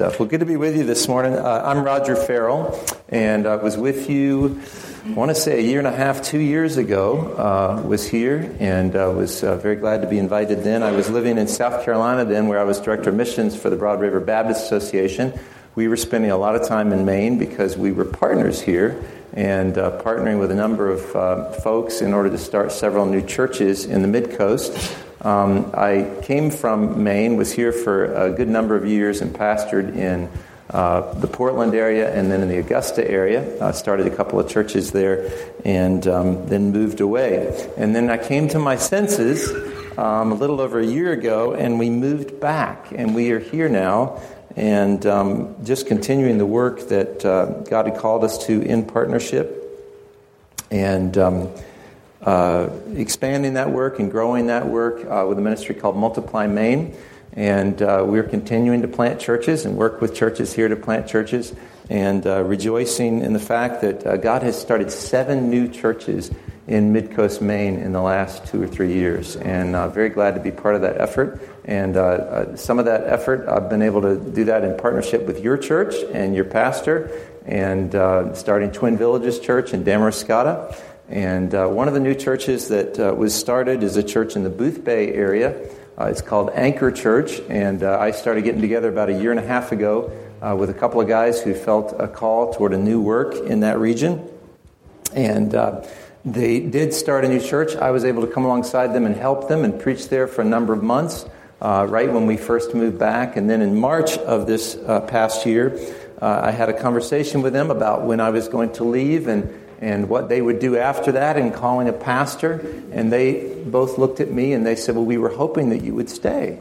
Well, good to be with you this morning. Uh, I'm Roger Farrell, and I was with you, I want to say a year and a half, two years ago, uh, was here, and uh, was uh, very glad to be invited then. I was living in South Carolina then, where I was director of missions for the Broad River Baptist Association. We were spending a lot of time in Maine because we were partners here and uh, partnering with a number of uh, folks in order to start several new churches in the mid coast. Um, I came from Maine, was here for a good number of years, and pastored in uh, the Portland area and then in the Augusta area. I started a couple of churches there and um, then moved away. And then I came to my senses um, a little over a year ago, and we moved back, and we are here now. And um, just continuing the work that uh, God had called us to in partnership. And um, uh, expanding that work and growing that work uh, with a ministry called Multiply Maine. And uh, we're continuing to plant churches and work with churches here to plant churches and uh, rejoicing in the fact that uh, God has started seven new churches in Midcoast, Maine in the last two or three years. And very glad to be part of that effort. And some of that effort, I've been able to do that in partnership with your church and your pastor and starting Twin Villages Church in Damariscotta. And uh, one of the new churches that uh, was started is a church in the Boothbay area. Uh, it's called Anchor Church, and uh, I started getting together about a year and a half ago uh, with a couple of guys who felt a call toward a new work in that region. And uh, they did start a new church. I was able to come alongside them and help them and preach there for a number of months, right when we first moved back. And then in March of this past year, I had a conversation with them about when I was going to leave and and what they would do after that and calling a pastor. And they both looked at me and they said, Well, we were hoping that you would stay.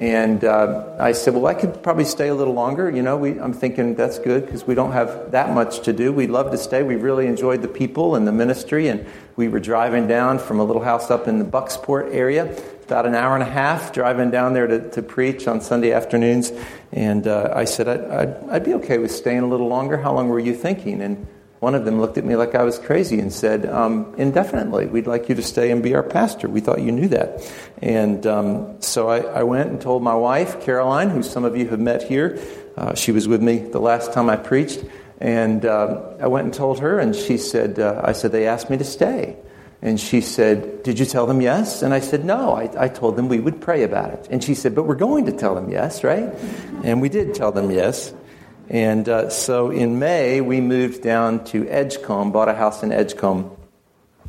And uh, I said, Well, I could probably stay a little longer. You know, we, I'm thinking that's good because we don't have that much to do. We'd love to stay. We really enjoyed the people and the ministry. And we were driving down from a little house up in the Bucksport area, about an hour and a half, driving down there to, to preach on Sunday afternoons. And uh, I said, I'd, I'd, I'd be okay with staying a little longer. How long were you thinking? And one of them looked at me like I was crazy and said, um, indefinitely, we'd like you to stay and be our pastor. We thought you knew that. And um, so I, I, went and told my wife, Caroline, who some of you have met here. Uh, she was with me the last time I preached. And uh, I went and told her, and she said, uh, I said, they asked me to stay. And she said, Did you tell them yes? And I said, No, I, I told them we would pray about it. And she said, But we're going to tell them yes, right? And we did tell them yes. And uh, so in May, we moved down to Edgecomb, bought a house in Edgecomb,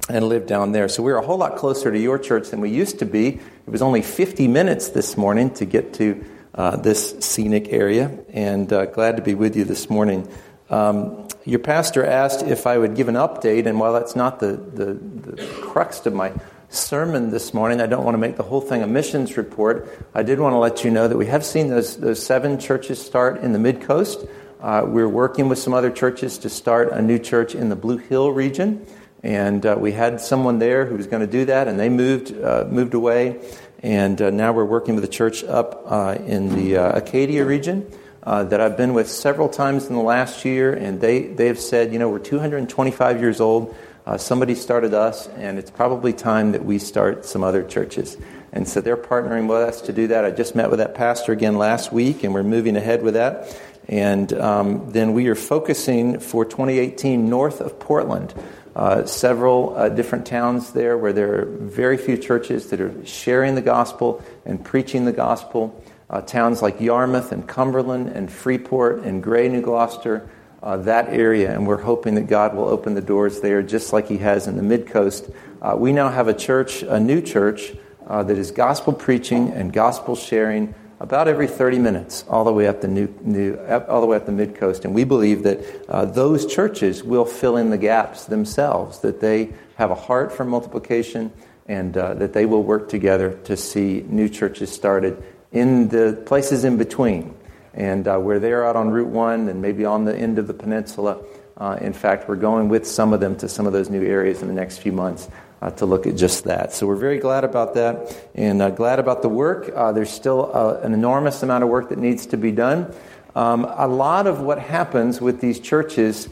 and lived down there. So we are a whole lot closer to your church than we used to be. It was only 50 minutes this morning to get to uh, this scenic area, and uh, glad to be with you this morning. Um, your pastor asked if I would give an update, and while that's not the, the, the crux of my sermon this morning. I don't want to make the whole thing a missions report. I did want to let you know that we have seen those, those seven churches start in the mid coast. Uh, we're working with some other churches to start a new church in the Blue Hill region. And uh, we had someone there who was going to do that, and they moved, uh, moved away. And uh, now we're working with a church up uh, in the uh, Acadia region. that I've been with several times in the last year, and they, they have said, you know, we're 225 years old. Uh, somebody started us, and it's probably time that we start some other churches. And so they're partnering with us to do that. I just met with that pastor again last week, and we're moving ahead with that. And um, then we are focusing for 2018 north of Portland. Uh, several uh, different towns there where there are very few churches that are sharing the gospel and preaching the gospel. Uh, towns like Yarmouth and Cumberland and Freeport and Gray, New Gloucester, uh, that area, and we're hoping that God will open the doors there just like He has in the mid coast. Uh, we now have a church, a new church, uh, that is gospel preaching and gospel sharing about every 30 minutes, all the way up the new, new all the way up the mid coast. And we believe that uh, those churches will fill in the gaps themselves, that they have a heart for multiplication, and uh, that they will work together to see new churches started in the places in between. And uh, where they're out on Route 1 and maybe on the end of the peninsula, uh, in fact, we're going with some of them to some of those new areas in the next few months uh, to look at just that. So we're very glad about that and uh, glad about the work. Uh, there's still uh, an enormous amount of work that needs to be done. Um, a lot of what happens with these churches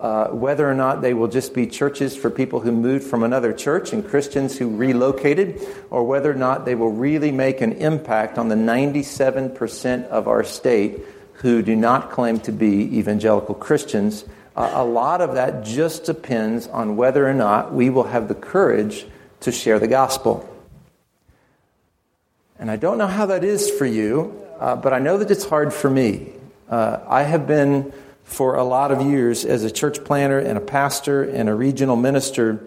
uh, whether or not they will just be churches for people who moved from another church and Christians who relocated, or whether or not they will really make an impact on the 97% of our state who do not claim to be evangelical Christians. Uh, a lot of that just depends on whether or not we will have the courage to share the gospel. And I don't know how that is for you, uh, but I know that it's hard for me. Uh, I have been, for a lot of years, as a church planter and a pastor and a regional minister,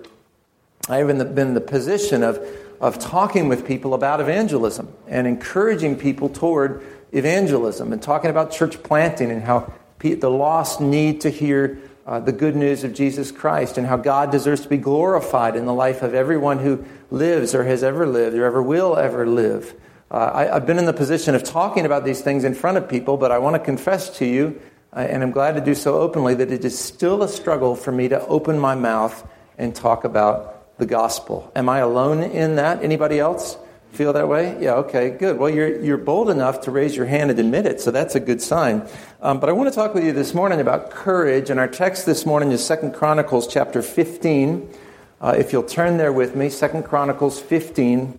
I have been in the position of, of talking with people about evangelism and encouraging people toward evangelism and talking about church planting and how the lost need to hear uh, the good news of Jesus Christ and how God deserves to be glorified in the life of everyone who lives or has ever lived or ever will ever live. Uh, I, have been in the position of talking about these things in front of people, but I want to confess to you, and I'm glad to do so openly, that it is still a struggle for me to open my mouth and talk about the gospel. Am I alone in that? Anybody else feel that way? Yeah, okay, good. Well, you're, you're bold enough to raise your hand and admit it, so that's a good sign. Um, but I want to talk with you this morning about courage, and our text this morning is Second Chronicles chapter 15. Uh, if you'll turn there with me, Second Chronicles 15.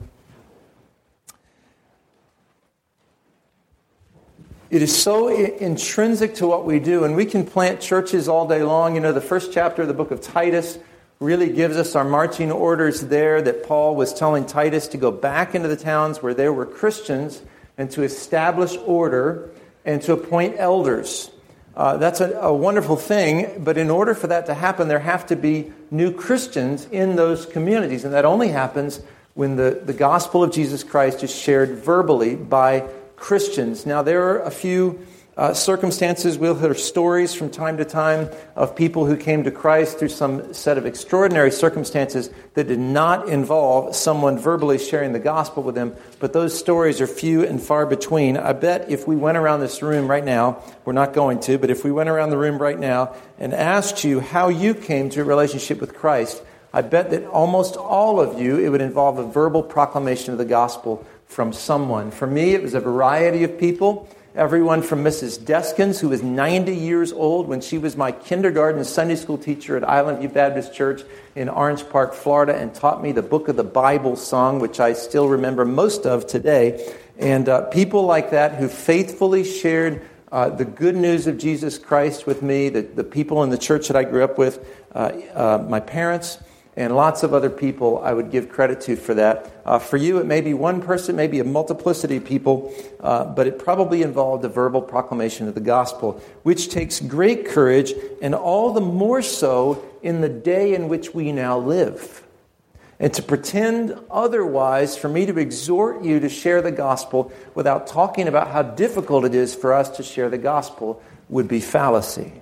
It is so intrinsic to what we do, and we can plant churches all day long. You know, the first chapter of the book of Titus really gives us our marching orders there that Paul was telling Titus to go back into the towns where there were Christians and to establish order and to appoint elders. Uh, that's a, a, wonderful thing, but in order for that to happen, there have to be new Christians in those communities, and that only happens when the, the gospel of Jesus Christ is shared verbally by Christians. Now, there are a few uh, circumstances. We'll hear stories from time to time of people who came to Christ through some set of extraordinary circumstances that did not involve someone verbally sharing the gospel with them, but those stories are few and far between. I bet if we went around this room right now, we're not going to, but if we went around the room right now and asked you how you came to a relationship with Christ, I bet that almost all of you, it would involve a verbal proclamation of the gospel from someone. For me, it was a variety of people. Everyone from Mrs. Deskins, who was 90 years old when she was my kindergarten Sunday school teacher at Island View Baptist Church in Orange Park, Florida, and taught me the Book of the Bible song, which I still remember most of today. And uh, people like that who faithfully shared uh, the good news of Jesus Christ with me, the, the people in the church that I grew up with, uh, uh my parents, and lots of other people I would give credit to for that. Uh, for you, it may be one person, maybe a multiplicity of people, uh, but it probably involved a verbal proclamation of the gospel, which takes great courage, and all the more so in the day in which we now live. And to pretend otherwise, for me to exhort you to share the gospel without talking about how difficult it is for us to share the gospel would be fallacy.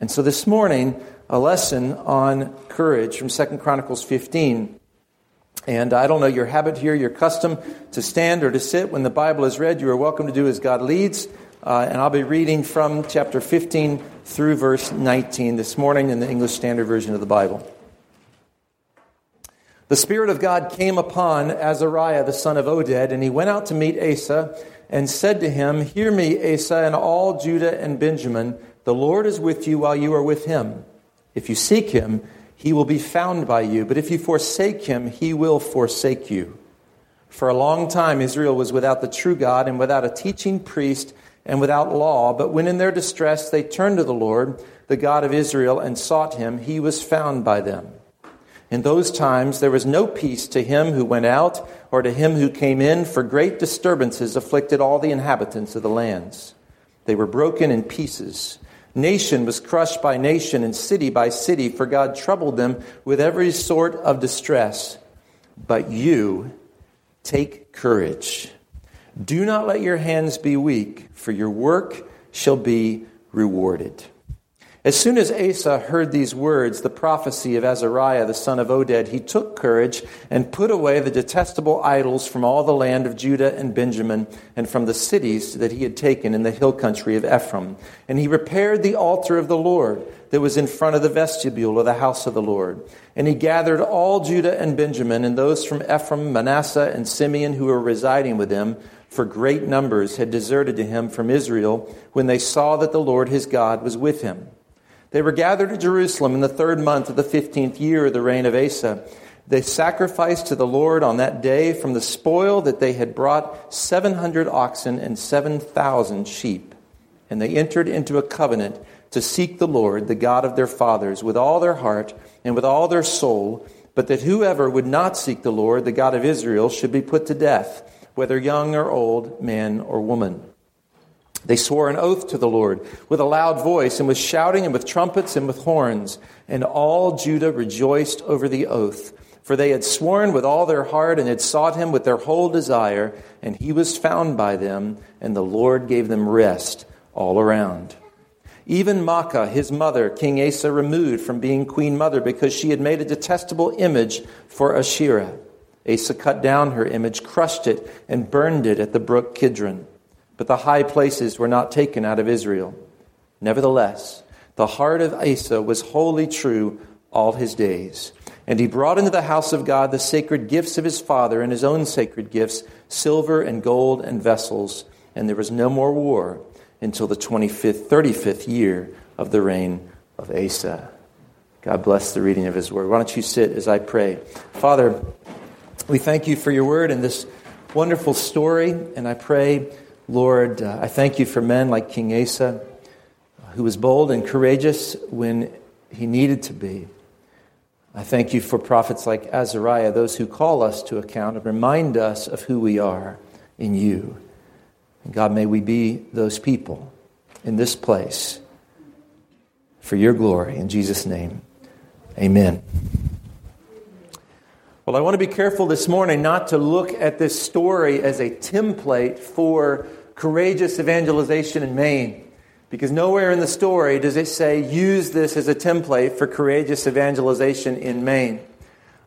And so this morning, a lesson on courage from Second Chronicles 15. And I don't know your habit here, your custom to stand or to sit when the Bible is read. You are welcome to do as God leads. Uh, and I'll be reading from chapter 15 through verse 19 this morning in the English Standard Version of the Bible. The Spirit of God came upon Azariah, the son of Oded, and he went out to meet Asa and said to him, Hear me, Asa, and all Judah and Benjamin. The Lord is with you while you are with him. If you seek him, he will be found by you. But if you forsake him, he will forsake you. For a long time, Israel was without the true God and without a teaching priest and without law. But when in their distress they turned to the Lord, the God of Israel, and sought him, he was found by them. In those times there was no peace to him who went out or to him who came in, for great disturbances afflicted all the inhabitants of the lands. They were broken in pieces Nation was crushed by nation and city by city, for God troubled them with every sort of distress. But you take courage. Do not let your hands be weak, for your work shall be rewarded. As soon as Asa heard these words, the prophecy of Azariah the son of Oded, he took courage and put away the detestable idols from all the land of Judah and Benjamin and from the cities that he had taken in the hill country of Ephraim. And he repaired the altar of the Lord that was in front of the vestibule of the house of the Lord. And he gathered all Judah and Benjamin and those from Ephraim, Manasseh, and Simeon who were residing with him for great numbers had deserted to him from Israel when they saw that the Lord his God was with him. They were gathered to Jerusalem in the third month of the fifteenth year of the reign of Asa. They sacrificed to the Lord on that day from the spoil that they had brought 700 oxen and 7,000 sheep. and they entered into a covenant to seek the Lord, the God of their fathers, with all their heart and with all their soul, but that whoever would not seek the Lord, the God of Israel, should be put to death, whether young or old, man or woman. They swore an oath to the Lord with a loud voice, and with shouting, and with trumpets, and with horns. And all Judah rejoiced over the oath. For they had sworn with all their heart, and had sought him with their whole desire, and he was found by them, and the Lord gave them rest all around. Even Maacah, his mother, King Asa removed from being queen mother because she had made a detestable image for Asherah. Asa cut down her image, crushed it, and burned it at the brook Kidron. But the high places were not taken out of Israel. Nevertheless, the heart of Asa was wholly true all his days. And he brought into the house of God the sacred gifts of his father and his own sacred gifts, silver and gold and vessels. And there was no more war until the 25th, 35th year of the reign of Asa. God bless the reading of his word. Why don't you sit as I pray? Father, we thank you for your word and this wonderful story. And I pray, Lord, uh, I thank you for men like King Asa, who was bold and courageous when he needed to be. I thank you for prophets like Azariah, those who call us to account and remind us of who we are in you. And God, may we be those people in this place for your glory. In Jesus' name, amen. Well, I want to be careful this morning not to look at this story as a template for courageous evangelization in Maine. Because nowhere in the story does it say, use this as a template for courageous evangelization in Maine.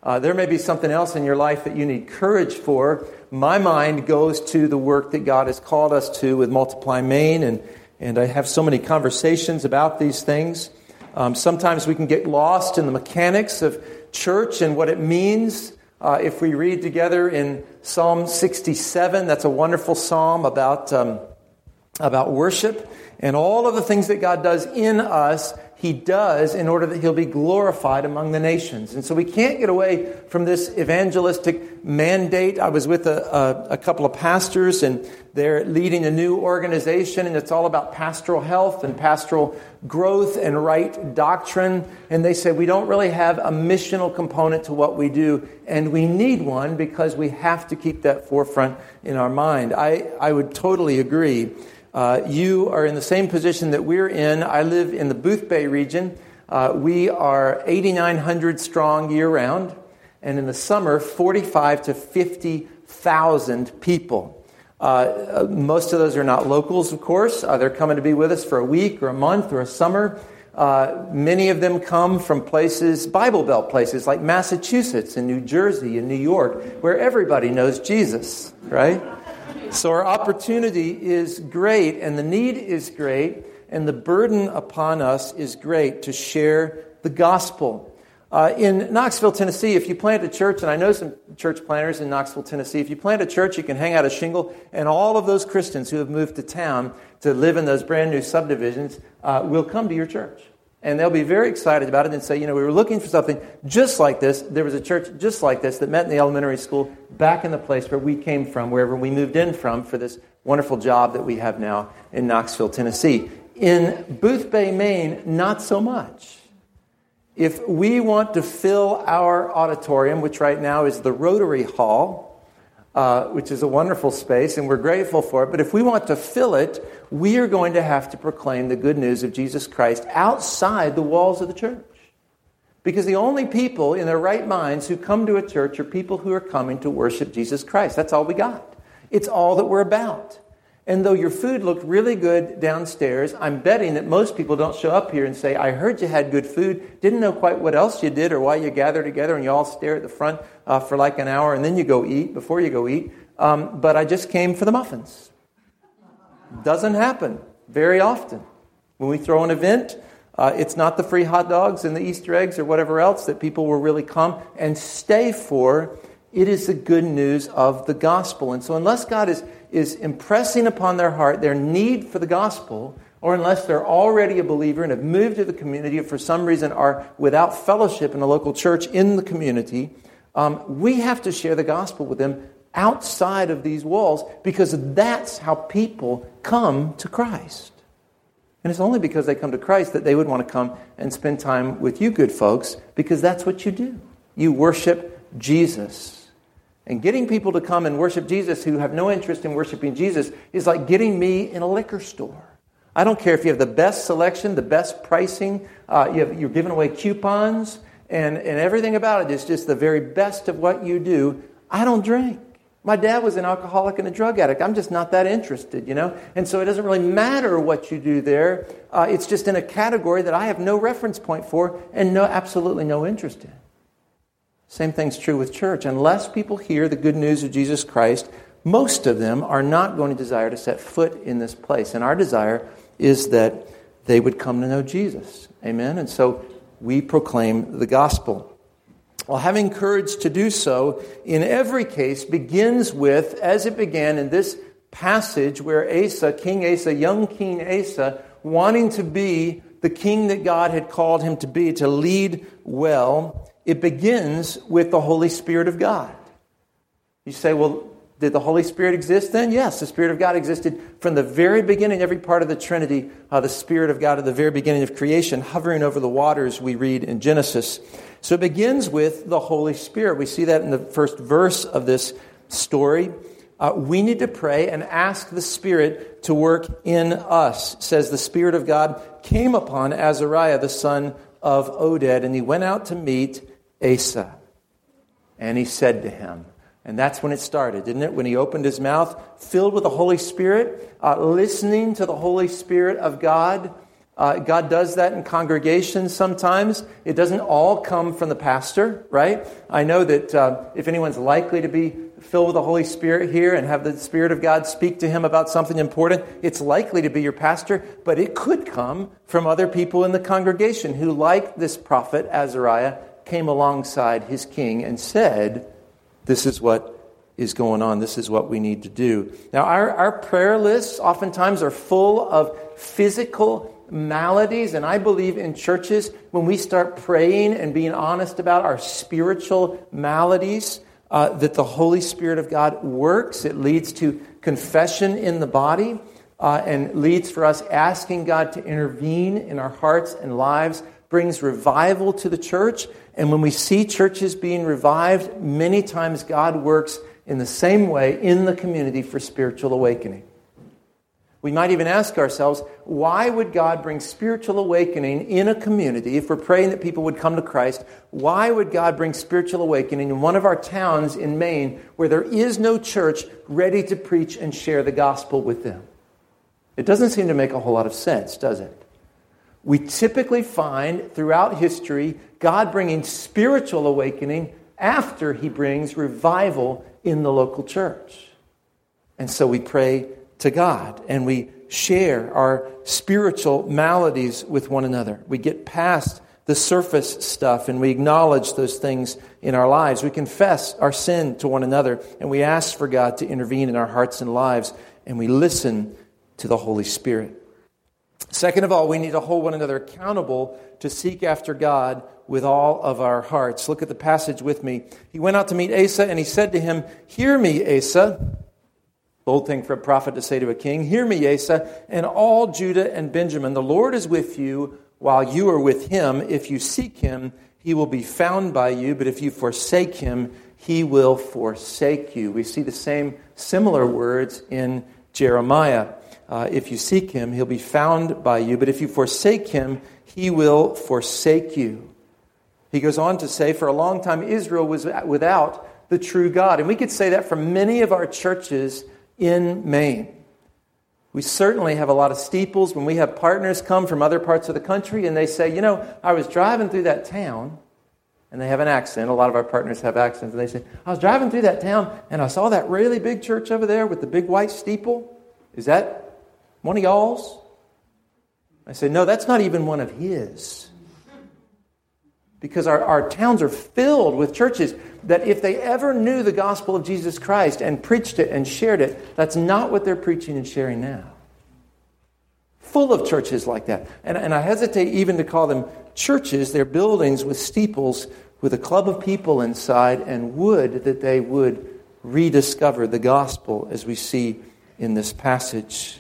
Uh, there may be something else in your life that you need courage for. My mind goes to the work that God has called us to with Multiply Maine, and, and I have so many conversations about these things. Um, sometimes we can get lost in the mechanics of church and what it means. Uh, if we read together in Psalm 67, that's a wonderful psalm about, um, about worship and all of the things that God does in us, He does in order that He'll be glorified among the nations. And so we can't get away from this evangelistic mandate. I was with a, a, a couple of pastors, and they're leading a new organization, and it's all about pastoral health and pastoral growth and right doctrine. And they said, We don't really have a missional component to what we do, and we need one because we have to keep that forefront in our mind. I, I would totally agree. Uh, you are in the same position that we're in. I live in the Boothbay region. Uh, we are 8,900 strong year round, and in the summer, 45 to 50,000 people. Uh, uh, most of those are not locals, of course. Uh, they're coming to be with us for a week or a month or a summer. Many of them come from places, Bible Belt places like Massachusetts and New Jersey and New York, where everybody knows Jesus, right? So our opportunity is great, and the need is great, and the burden upon us is great to share the gospel. Uh, in Knoxville, Tennessee, if you plant a church, and I know some church planters in Knoxville, Tennessee, if you plant a church, you can hang out a shingle, and all of those Christians who have moved to town to live in those brand new subdivisions uh, will come to your church. And they'll be very excited about it and say, you know, we were looking for something just like this. There was a church just like this that met in the elementary school back in the place where we came from, wherever we moved in from for this wonderful job that we have now in Knoxville, Tennessee. In Boothbay, Maine, not so much. If we want to fill our auditorium, which right now is the Rotary Hall, uh, which is a wonderful space, and we're grateful for it. But if we want to fill it, we are going to have to proclaim the good news of Jesus Christ outside the walls of the church. Because the only people in their right minds who come to a church are people who are coming to worship Jesus Christ. That's all we got. It's all that we're about. And though your food looked really good downstairs, I'm betting that most people don't show up here and say, I heard you had good food, didn't know quite what else you did or why you gather together and you all stare at the front uh, for like an hour and then you go eat before you go eat. Um, but I just came for the muffins. Doesn't happen very often. When we throw an event, uh, it's not the free hot dogs and the Easter eggs or whatever else that people will really come and stay for. It is the good news of the gospel. And so, unless God is is impressing upon their heart their need for the gospel, or unless they're already a believer and have moved to the community, or for some reason are without fellowship in a local church in the community, um, we have to share the gospel with them outside of these walls because that's how people come to Christ. And it's only because they come to Christ that they would want to come and spend time with you, good folks, because that's what you do. You worship Jesus. And getting people to come and worship Jesus who have no interest in worshiping Jesus is like getting me in a liquor store. I don't care if you have the best selection, the best pricing, uh, you have, you're giving away coupons, and, and everything about it is just the very best of what you do. I don't drink. My dad was an alcoholic and a drug addict. I'm just not that interested, you know? And so it doesn't really matter what you do there. Uh, it's just in a category that I have no reference point for and no, absolutely no interest in. Same thing's true with church. Unless people hear the good news of Jesus Christ, most of them are not going to desire to set foot in this place. And our desire is that they would come to know Jesus. Amen? And so we proclaim the gospel. Well, having courage to do so in every case begins with, as it began in this passage where Asa, King Asa, young King Asa, wanting to be the king that God had called him to be, to lead well, it begins with the Holy Spirit of God. You say, well, did the Holy Spirit exist then? Yes, the Spirit of God existed from the very beginning, every part of the Trinity, uh, the Spirit of God at the very beginning of creation, hovering over the waters, we read in Genesis. So it begins with the Holy Spirit. We see that in the first verse of this story. Uh, we need to pray and ask the Spirit to work in us. Says the Spirit of God came upon Azariah, the son of Oded, and he went out to meet Asa. And he said to him, and that's when it started, didn't it? When he opened his mouth, filled with the Holy Spirit, uh, listening to the Holy Spirit of God. Uh, God does that in congregations sometimes. It doesn't all come from the pastor, right? I know that uh, if anyone's likely to be filled with the Holy Spirit here and have the Spirit of God speak to him about something important, it's likely to be your pastor, but it could come from other people in the congregation who, like this prophet Azariah, came alongside his king and said, this is what is going on. This is what we need to do. Now, our, our prayer lists oftentimes are full of physical maladies, and I believe in churches, when we start praying and being honest about our spiritual maladies, uh, that the Holy Spirit of God works. It leads to confession in the body uh, and leads for us asking God to intervene in our hearts and lives, brings revival to the church, and when we see churches being revived, many times God works in the same way in the community for spiritual awakening. We might even ask ourselves, why would God bring spiritual awakening in a community if we're praying that people would come to Christ? Why would God bring spiritual awakening in one of our towns in Maine where there is no church ready to preach and share the gospel with them? It doesn't seem to make a whole lot of sense, does it? We typically find throughout history God bringing spiritual awakening after he brings revival in the local church. And so we pray to God and we share our spiritual maladies with one another. We get past the surface stuff and we acknowledge those things in our lives. We confess our sin to one another and we ask for God to intervene in our hearts and lives and we listen to the Holy Spirit. Second of all, we need to hold one another accountable to seek after God with all of our hearts. Look at the passage with me. He went out to meet Asa, and he said to him, Hear me, Asa. Bold thing for a prophet to say to a king. Hear me, Asa, and all Judah and Benjamin. The Lord is with you while you are with him. If you seek him, he will be found by you, but if you forsake him, he will forsake you. We see the same similar words in Jeremiah. Uh, if you seek him, he'll be found by you, but if you forsake him, he will forsake you. He goes on to say, for a long time, Israel was without the true God. And we could say that for many of our churches in Maine. We certainly have a lot of steeples when we have partners come from other parts of the country and they say, you know, I was driving through that town, and they have an accent. A lot of our partners have accents. And they say, I was driving through that town and I saw that really big church over there with the big white steeple. Is that one of y'all's? I say, no, that's not even one of his because our, our towns are filled with churches that if they ever knew the gospel of Jesus Christ and preached it and shared it, that's not what they're preaching and sharing now. Full of churches like that. And, and I hesitate even to call them churches. They're buildings with steeples with a club of people inside and would that they would rediscover the gospel as we see in this passage.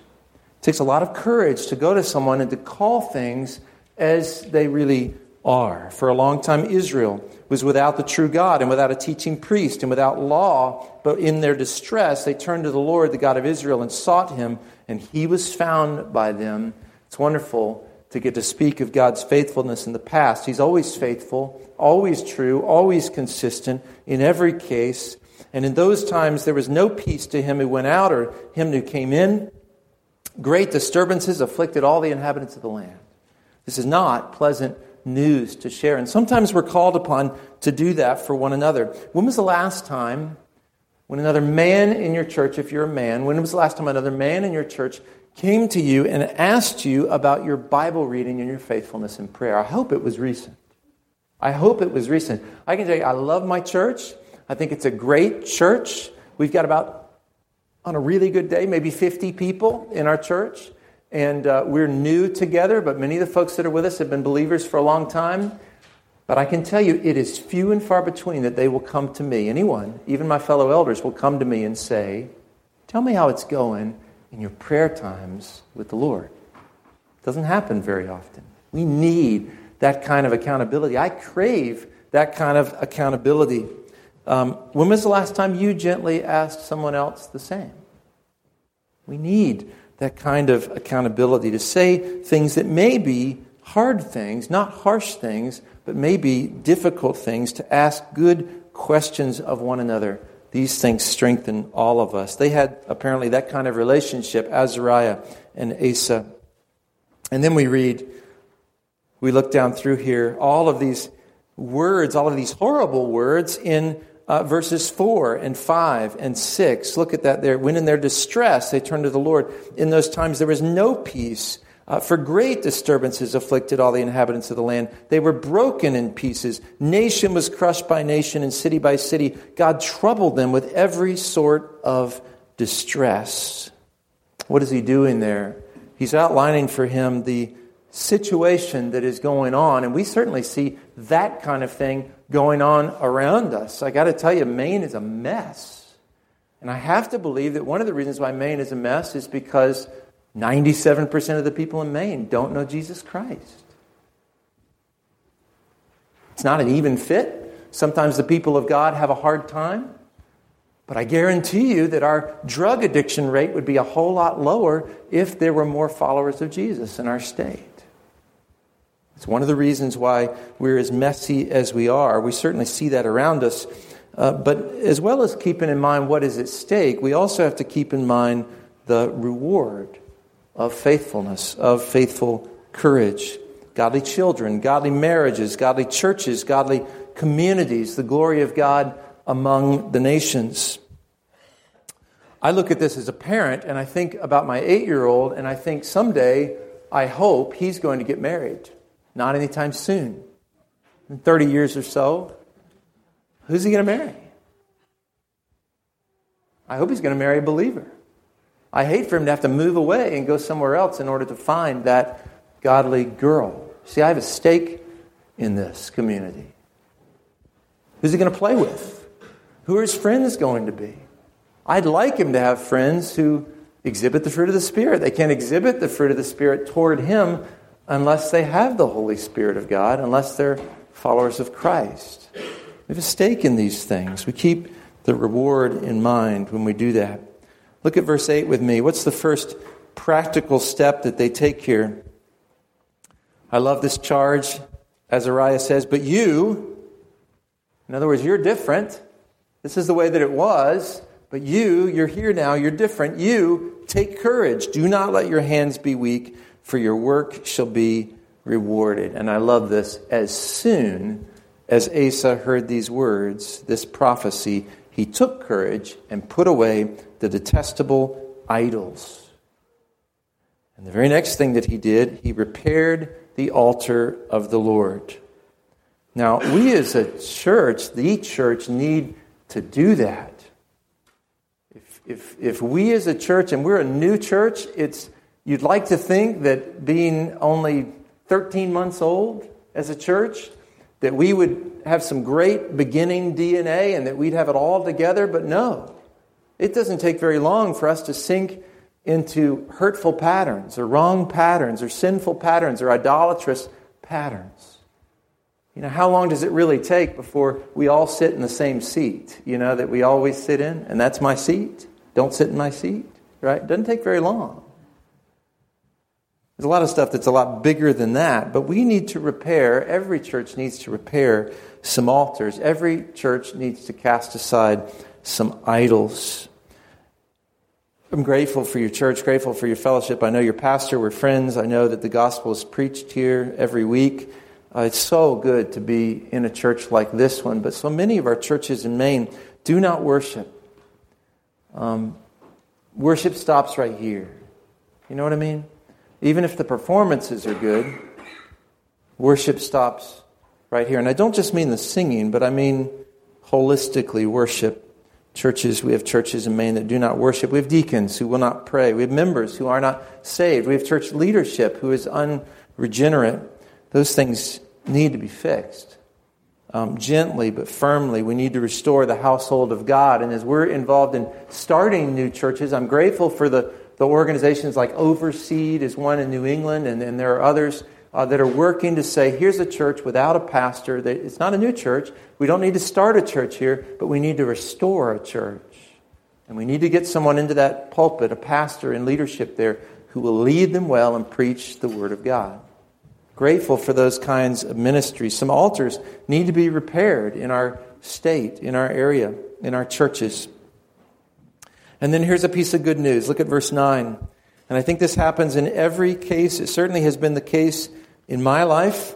It takes a lot of courage to go to someone and to call things as they really are. For a long time, Israel was without the true God and without a teaching priest and without law, but in their distress, they turned to the Lord, the God of Israel, and sought him, and he was found by them. It's wonderful to get to speak of God's faithfulness in the past. He's always faithful, always true, always consistent in every case. And in those times, there was no peace to him who went out or him who came in. Great disturbances afflicted all the inhabitants of the land. This is not pleasant news to share. And sometimes we're called upon to do that for one another. When was the last time when another man in your church, if you're a man, when was the last time another man in your church came to you and asked you about your Bible reading and your faithfulness in prayer? I hope it was recent. I hope it was recent. I can tell you, I love my church. I think it's a great church. We've got about, on a really good day, maybe 50 people in our church. And uh, we're new together, but many of the folks that are with us have been believers for a long time. But I can tell you, it is few and far between that they will come to me. Anyone, even my fellow elders, will come to me and say, Tell me how it's going in your prayer times with the Lord. It doesn't happen very often. We need that kind of accountability. I crave that kind of accountability. Um, when was the last time you gently asked someone else the same? We need that kind of accountability to say things that may be hard things, not harsh things, but maybe difficult things, to ask good questions of one another. These things strengthen all of us. They had apparently that kind of relationship, Azariah and Asa. And then we read, we look down through here, all of these words, all of these horrible words in uh, verses 4 and 5 and 6. Look at that there. When in their distress they turned to the Lord. In those times there was no peace. Uh, for great disturbances afflicted all the inhabitants of the land. They were broken in pieces. Nation was crushed by nation and city by city. God troubled them with every sort of distress. What is he doing there? He's outlining for him the situation that is going on. And we certainly see that kind of thing going on around us. I got to tell you, Maine is a mess. And I have to believe that one of the reasons why Maine is a mess is because 97% of the people in Maine don't know Jesus Christ. It's not an even fit. Sometimes the people of God have a hard time. But I guarantee you that our drug addiction rate would be a whole lot lower if there were more followers of Jesus in our state. It's one of the reasons why we're as messy as we are. We certainly see that around us. Uh, but as well as keeping in mind what is at stake, we also have to keep in mind the reward of faithfulness, of faithful courage. Godly children, godly marriages, godly churches, godly communities, the glory of God among the nations. I look at this as a parent and I think about my eight year old, and I think someday, I hope, he's going to get married. Not anytime soon. In 30 years or so, who's he going to marry? I hope he's going to marry a believer. I hate for him to have to move away and go somewhere else in order to find that godly girl. See, I have a stake in this community. Who's he going to play with? Who are his friends going to be? I'd like him to have friends who exhibit the fruit of the Spirit. They can't exhibit the fruit of the Spirit toward him unless they have the Holy Spirit of God, unless they're followers of Christ. We have a stake in these things. We keep the reward in mind when we do that. Look at verse 8 with me. What's the first practical step that they take here? I love this charge. Azariah says, But you, in other words, you're different. This is the way that it was. But you, you're here now, you're different. You, take courage. Do not let your hands be weak for your work shall be rewarded. And I love this. As soon as Asa heard these words, this prophecy, he took courage and put away the detestable idols. And the very next thing that he did, he repaired the altar of the Lord. Now, we as a church, the church, need to do that. If, if, if we as a church, and we're a new church, it's You'd like to think that being only 13 months old as a church, that we would have some great beginning DNA and that we'd have it all together, but no. It doesn't take very long for us to sink into hurtful patterns or wrong patterns or sinful patterns or idolatrous patterns. You know, how long does it really take before we all sit in the same seat, you know, that we always sit in? And that's my seat. Don't sit in my seat, right? It doesn't take very long. There's a lot of stuff that's a lot bigger than that, but we need to repair, every church needs to repair some altars. Every church needs to cast aside some idols. I'm grateful for your church, grateful for your fellowship. I know your pastor, we're friends. I know that the gospel is preached here every week. Uh, it's so good to be in a church like this one, but so many of our churches in Maine do not worship. Um, worship stops right here. You know what I mean? Even if the performances are good, worship stops right here. And I don't just mean the singing, but I mean holistically worship. Churches, we have churches in Maine that do not worship. We have deacons who will not pray. We have members who are not saved. We have church leadership who is unregenerate. Those things need to be fixed. Um, gently but firmly, we need to restore the household of God. And as we're involved in starting new churches, I'm grateful for the the organizations like Overseed is one in New England, and, and there are others uh, that are working to say, here's a church without a pastor. That it's not a new church. We don't need to start a church here, but we need to restore a church. And we need to get someone into that pulpit, a pastor in leadership there, who will lead them well and preach the Word of God. Grateful for those kinds of ministries. Some altars need to be repaired in our state, in our area, in our churches. And then here's a piece of good news. Look at verse 9. And I think this happens in every case. It certainly has been the case in my life.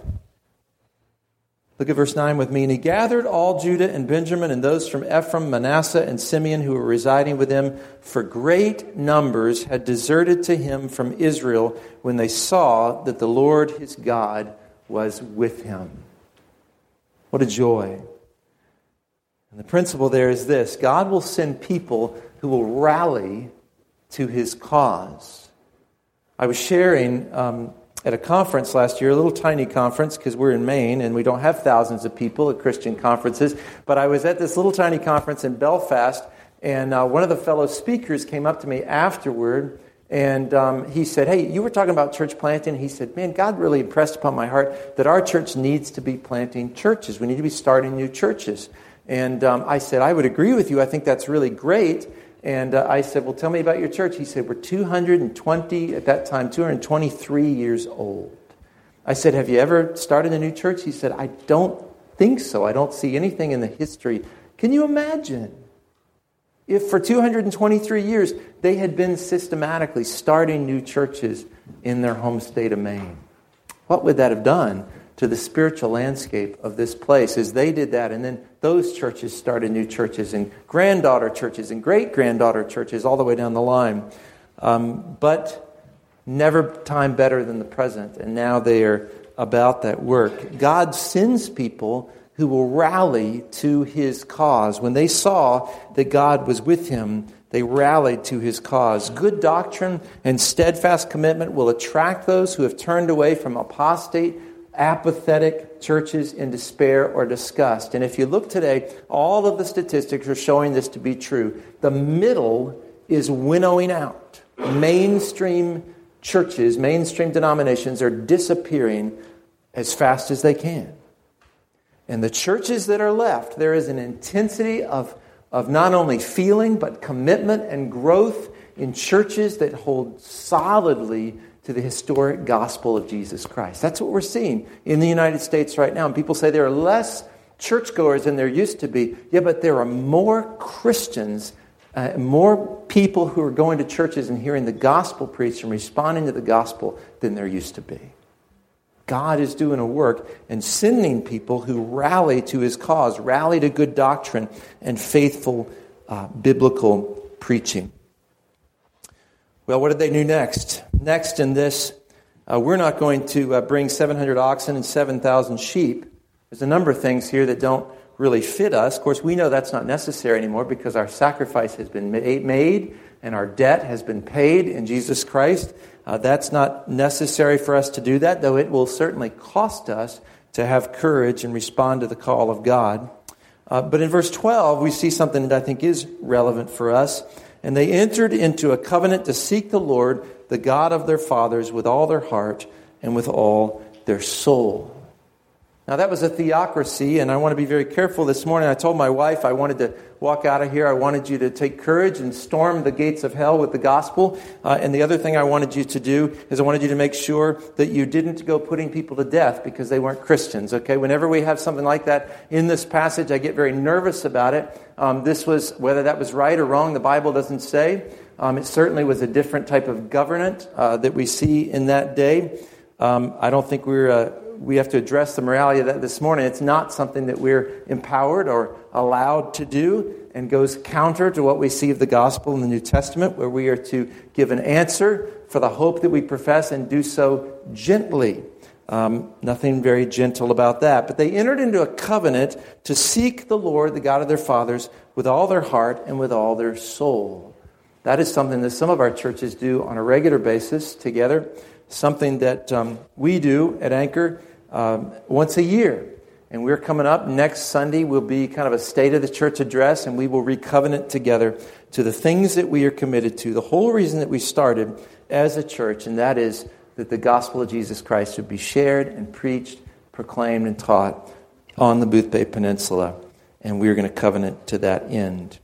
Look at verse 9 with me. And he gathered all Judah and Benjamin and those from Ephraim, Manasseh, and Simeon who were residing with him, for great numbers had deserted to him from Israel when they saw that the Lord his God was with him. What a joy. And the principle there is this God will send people who will rally to his cause. I was sharing um, at a conference last year, a little tiny conference because we're in Maine and we don't have thousands of people at Christian conferences. But I was at this little tiny conference in Belfast, and uh, one of the fellow speakers came up to me afterward and um, he said, Hey, you were talking about church planting. He said, Man, God really impressed upon my heart that our church needs to be planting churches. We need to be starting new churches. And um, I said, I would agree with you. I think that's really great. And uh, I said, Well, tell me about your church. He said, We're 220, at that time, 223 years old. I said, Have you ever started a new church? He said, I don't think so. I don't see anything in the history. Can you imagine if for 223 years they had been systematically starting new churches in their home state of Maine? What would that have done to the spiritual landscape of this place as they did that. And then those churches started new churches and granddaughter churches and great granddaughter churches all the way down the line. Um, but never time better than the present. And now they are about that work. God sends people who will rally to his cause. When they saw that God was with him, they rallied to his cause. Good doctrine and steadfast commitment will attract those who have turned away from apostate apathetic churches in despair or disgust. And if you look today, all of the statistics are showing this to be true. The middle is winnowing out. Mainstream churches, mainstream denominations are disappearing as fast as they can. And the churches that are left, there is an intensity of, of not only feeling, but commitment and growth in churches that hold solidly to the historic gospel of Jesus Christ. That's what we're seeing in the United States right now. And people say there are less churchgoers than there used to be. Yeah, but there are more Christians, uh, more people who are going to churches and hearing the gospel preached and responding to the gospel than there used to be. God is doing a work and sending people who rally to his cause, rally to good doctrine and faithful uh, biblical preaching. Well, what did they do next? Next in this, uh, we're not going to uh, bring 700 oxen and 7,000 sheep. There's a number of things here that don't really fit us. Of course, we know that's not necessary anymore because our sacrifice has been made and our debt has been paid in Jesus Christ. Uh, that's not necessary for us to do that, though it will certainly cost us to have courage and respond to the call of God. Uh, but in verse 12, we see something that I think is relevant for us. And they entered into a covenant to seek the Lord, the God of their fathers, with all their heart and with all their soul. Now, that was a theocracy, and I want to be very careful this morning. I told my wife I wanted to walk out of here. I wanted you to take courage and storm the gates of hell with the gospel. Uh, and the other thing I wanted you to do is I wanted you to make sure that you didn't go putting people to death because they weren't Christians, okay? Whenever we have something like that in this passage, I get very nervous about it. Um, this was, whether that was right or wrong, the Bible doesn't say. Um, it certainly was a different type of government uh, that we see in that day. Um, I don't think we're. Uh, we have to address the morality of that this morning. It's not something that we're empowered or allowed to do and goes counter to what we see of the gospel in the New Testament, where we are to give an answer for the hope that we profess and do so gently. Um, nothing very gentle about that. But they entered into a covenant to seek the Lord, the God of their fathers, with all their heart and with all their soul. That is something that some of our churches do on a regular basis together, something that um, we do at Anchor um, once a year. And we're coming up next Sunday, We'll be kind of a state of the church address, and we will recovenant together to the things that we are committed to. The whole reason that we started as a church, and that is that the gospel of Jesus Christ would be shared and preached, proclaimed, and taught on the Boothbay Peninsula. And we're going to covenant to that end.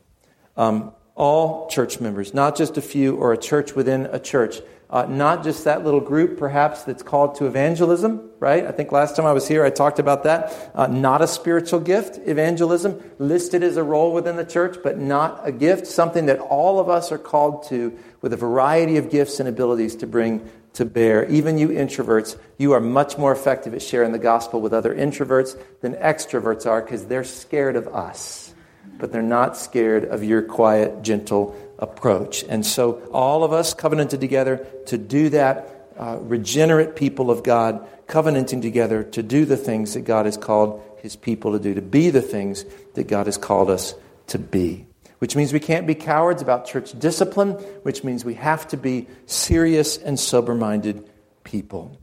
Um, all church members, not just a few or a church within a church, uh, not just that little group, perhaps, that's called to evangelism, right? I think last time I was here, I talked about that. Uh, not a spiritual gift, evangelism, listed as a role within the church, but not a gift, something that all of us are called to with a variety of gifts and abilities to bring to bear. Even you introverts, you are much more effective at sharing the gospel with other introverts than extroverts are because they're scared of us, but they're not scared of your quiet, gentle, approach. And so, all of us covenanted together to do that, uh, regenerate people of God, covenanting together to do the things that God has called his people to do, to be the things that God has called us to be. Which means we can't be cowards about church discipline, which means we have to be serious and sober minded people.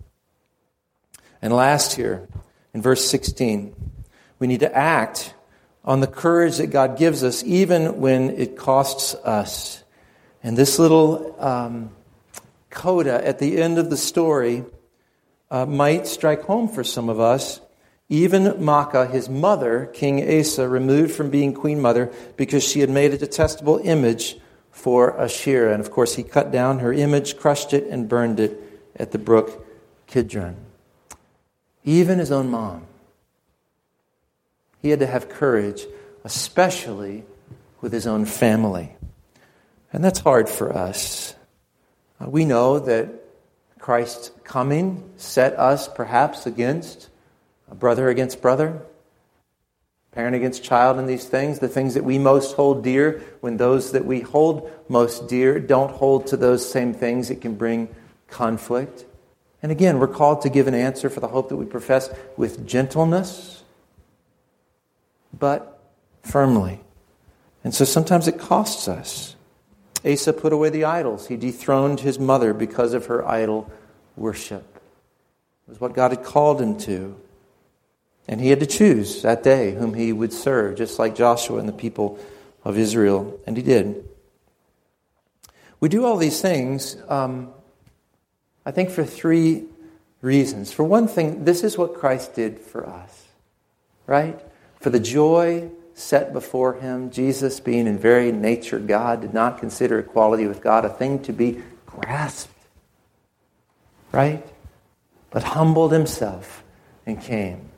And last here, in verse 16, we need to act on the courage that God gives us, even when it costs us. And this little um, coda at the end of the story uh, might strike home for some of us. Even Maacah, his mother, King Asa, removed from being queen mother because she had made a detestable image for Asherah. And of course, he cut down her image, crushed it, and burned it at the brook Kidron. Even his own mom he had to have courage, especially with his own family. And that's hard for us. Uh, we know that Christ's coming set us perhaps against a brother against brother, parent against child, and these things, the things that we most hold dear, when those that we hold most dear don't hold to those same things, it can bring conflict. And again, we're called to give an answer for the hope that we profess with gentleness but firmly. And so sometimes it costs us. Asa put away the idols. He dethroned his mother because of her idol worship. It was what God had called him to. And he had to choose that day whom he would serve, just like Joshua and the people of Israel. And he did. We do all these things, um, I think, for three reasons. For one thing, this is what Christ did for us, right? For the joy set before him, Jesus, being in very nature God, did not consider equality with God a thing to be grasped. Right? But humbled himself and came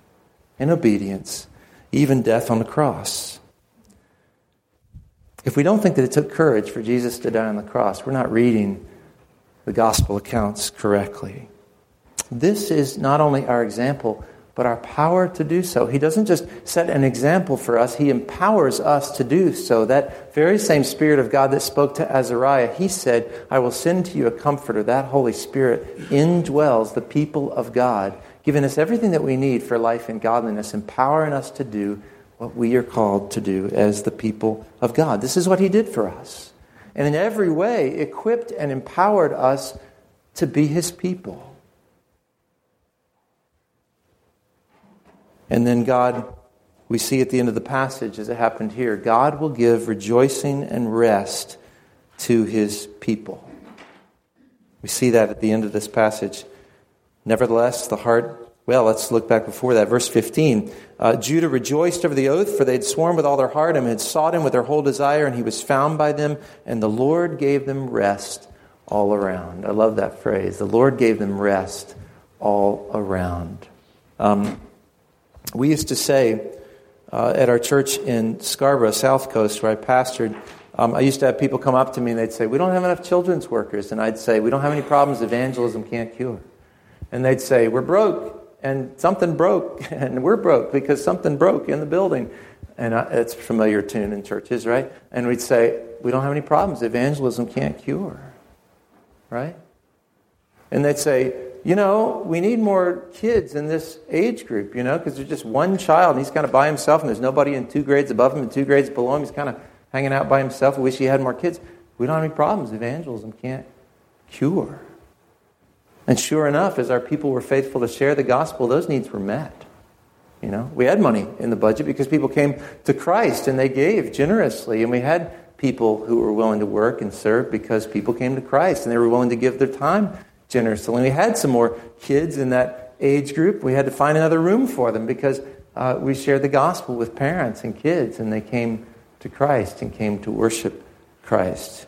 in obedience, even death on the cross. If we don't think that it took courage for Jesus to die on the cross, we're not reading the gospel accounts correctly. This is not only our example, but our power to do so. He doesn't just set an example for us, He empowers us to do so. That very same Spirit of God that spoke to Azariah, He said, I will send to you a comforter. That Holy Spirit indwells the people of God, giving us everything that we need for life and godliness, empowering us to do what we are called to do as the people of God. This is what He did for us. And in every way, equipped and empowered us to be His people. And then God, we see at the end of the passage, as it happened here, God will give rejoicing and rest to his people. We see that at the end of this passage. Nevertheless, the heart well, let's look back before that. Verse 15. Uh, Judah rejoiced over the oath, for they had sworn with all their heart and had sought him with their whole desire, and he was found by them, and the Lord gave them rest all around. I love that phrase. The Lord gave them rest all around. Um, we used to say uh, at our church in Scarborough, South Coast, where I pastored, um, I used to have people come up to me and they'd say, We don't have enough children's workers. And I'd say, We don't have any problems evangelism can't cure. And they'd say, We're broke and something broke, and we're broke because something broke in the building. And it's a familiar tune in churches, right? And we'd say, We don't have any problems. Evangelism can't cure, right? And they'd say, You know, we need more kids in this age group, you know, because there's just one child, and he's kind of by himself, and there's nobody in two grades above him and two grades below him. He's kind of hanging out by himself. We wish he had more kids. We don't have any problems. Evangelism can't cure. And sure enough, as our people were faithful to share the gospel, those needs were met. You know, we had money in the budget because people came to Christ and they gave generously, and we had people who were willing to work and serve because people came to Christ and they were willing to give their time generously. And we had some more kids in that age group. We had to find another room for them because uh, we shared the gospel with parents and kids, and they came to Christ and came to worship Christ.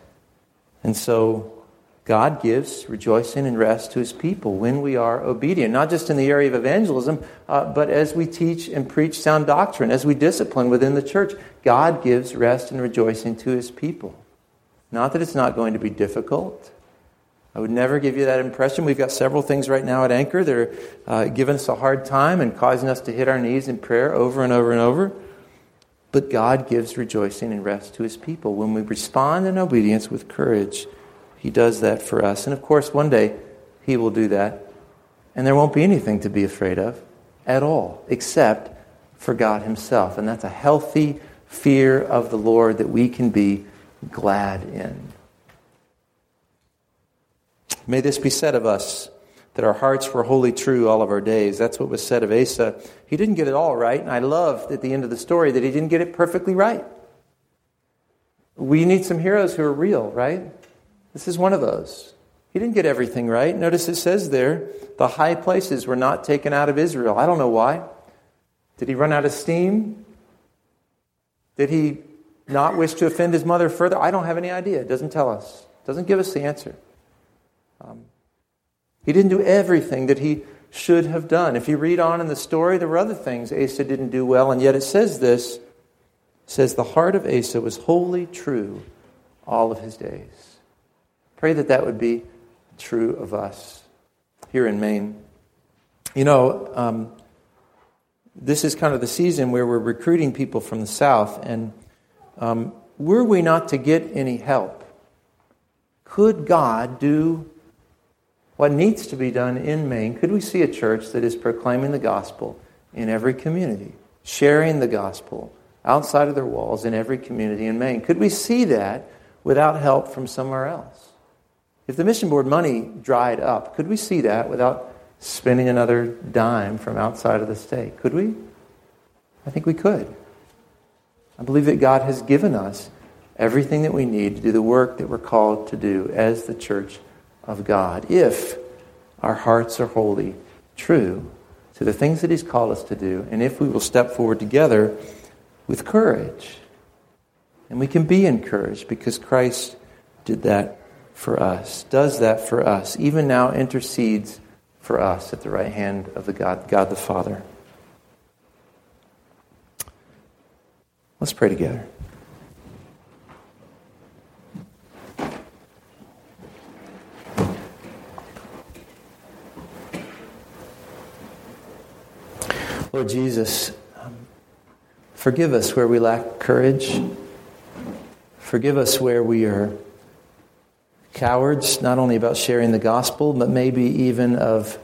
And so God gives rejoicing and rest to his people when we are obedient, not just in the area of evangelism, uh, but as we teach and preach sound doctrine, as we discipline within the church. God gives rest and rejoicing to his people. Not that it's not going to be difficult. I would never give you that impression. We've got several things right now at Anchor that are uh, giving us a hard time and causing us to hit our knees in prayer over and over and over. But God gives rejoicing and rest to his people when we respond in obedience with courage he does that for us. And of course, one day He will do that. And there won't be anything to be afraid of at all, except for God Himself. And that's a healthy fear of the Lord that we can be glad in. May this be said of us that our hearts were wholly true all of our days. That's what was said of Asa. He didn't get it all right, and I love at the end of the story that he didn't get it perfectly right. We need some heroes who are real, right? This is one of those. He didn't get everything right. Notice it says there, the high places were not taken out of Israel. I don't know why. Did he run out of steam? Did he not wish to offend his mother further? I don't have any idea. It doesn't tell us, it doesn't give us the answer. Um, he didn't do everything that he should have done. If you read on in the story, there were other things Asa didn't do well, and yet it says this it says the heart of Asa was wholly true all of his days. Pray that that would be true of us here in Maine. You know, um, this is kind of the season where we're recruiting people from the South, and um, were we not to get any help, could God do what needs to be done in Maine? Could we see a church that is proclaiming the gospel in every community, sharing the gospel outside of their walls in every community in Maine? Could we see that without help from somewhere else? If the mission board money dried up, could we see that without spending another dime from outside of the state? Could we? I think we could. I believe that God has given us everything that we need to do the work that we're called to do as the church of God. If our hearts are wholly true to the things that He's called us to do, and if we will step forward together with courage. And we can be encouraged because Christ did that for us, does that for us, even now intercedes for us at the right hand of the God, God the Father. Let's pray together. Jesus, forgive us where we lack courage. Forgive us where we are cowards, not only about sharing the gospel, but maybe even of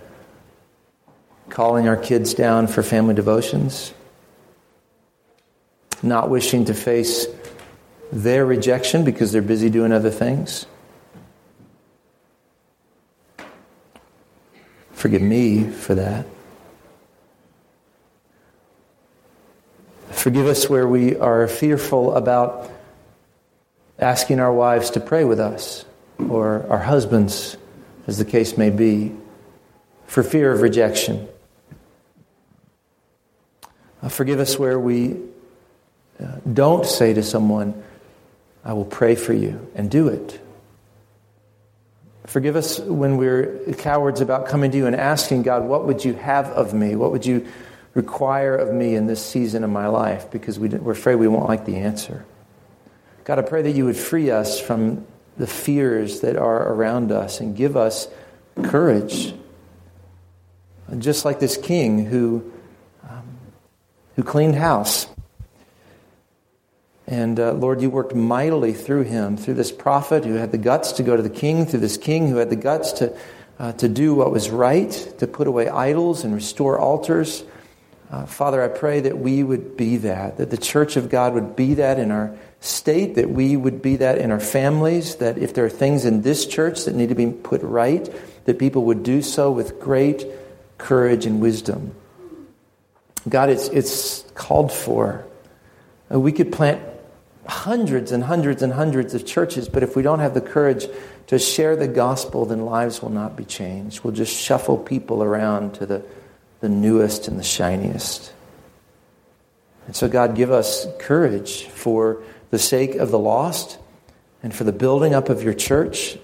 calling our kids down for family devotions, not wishing to face their rejection because they're busy doing other things. Forgive me for that. Forgive us where we are fearful about asking our wives to pray with us, or our husbands, as the case may be, for fear of rejection. Uh, forgive us where we uh, don't say to someone, I will pray for you, and do it. Forgive us when we're cowards about coming to you and asking God, What would you have of me? What would you require of me in this season of my life? Because we, we're afraid we won't like the answer. God, I pray that you would free us from the fears that are around us and give us courage. Just like this king who, um, who cleaned house and uh, Lord, you worked mightily through him, through this prophet who had the guts to go to the king, through this king who had the guts to, uh, to do what was right, to put away idols and restore altars. Uh, Father, I pray that we would be that, that the church of God would be that in our state, that we would be that in our families, that if there are things in this church that need to be put right, that people would do so with great courage and wisdom. God, it's, it's called for. Uh, we could plant hundreds and hundreds and hundreds of churches, but if we don't have the courage to share the gospel, then lives will not be changed. We'll just shuffle people around to the, the newest and the shiniest. And so, God, give us courage for the sake of the lost and for the building up of your church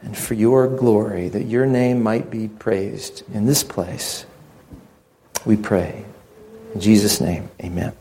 and for your glory, that your name might be praised in this place. We pray. In Jesus' name, amen.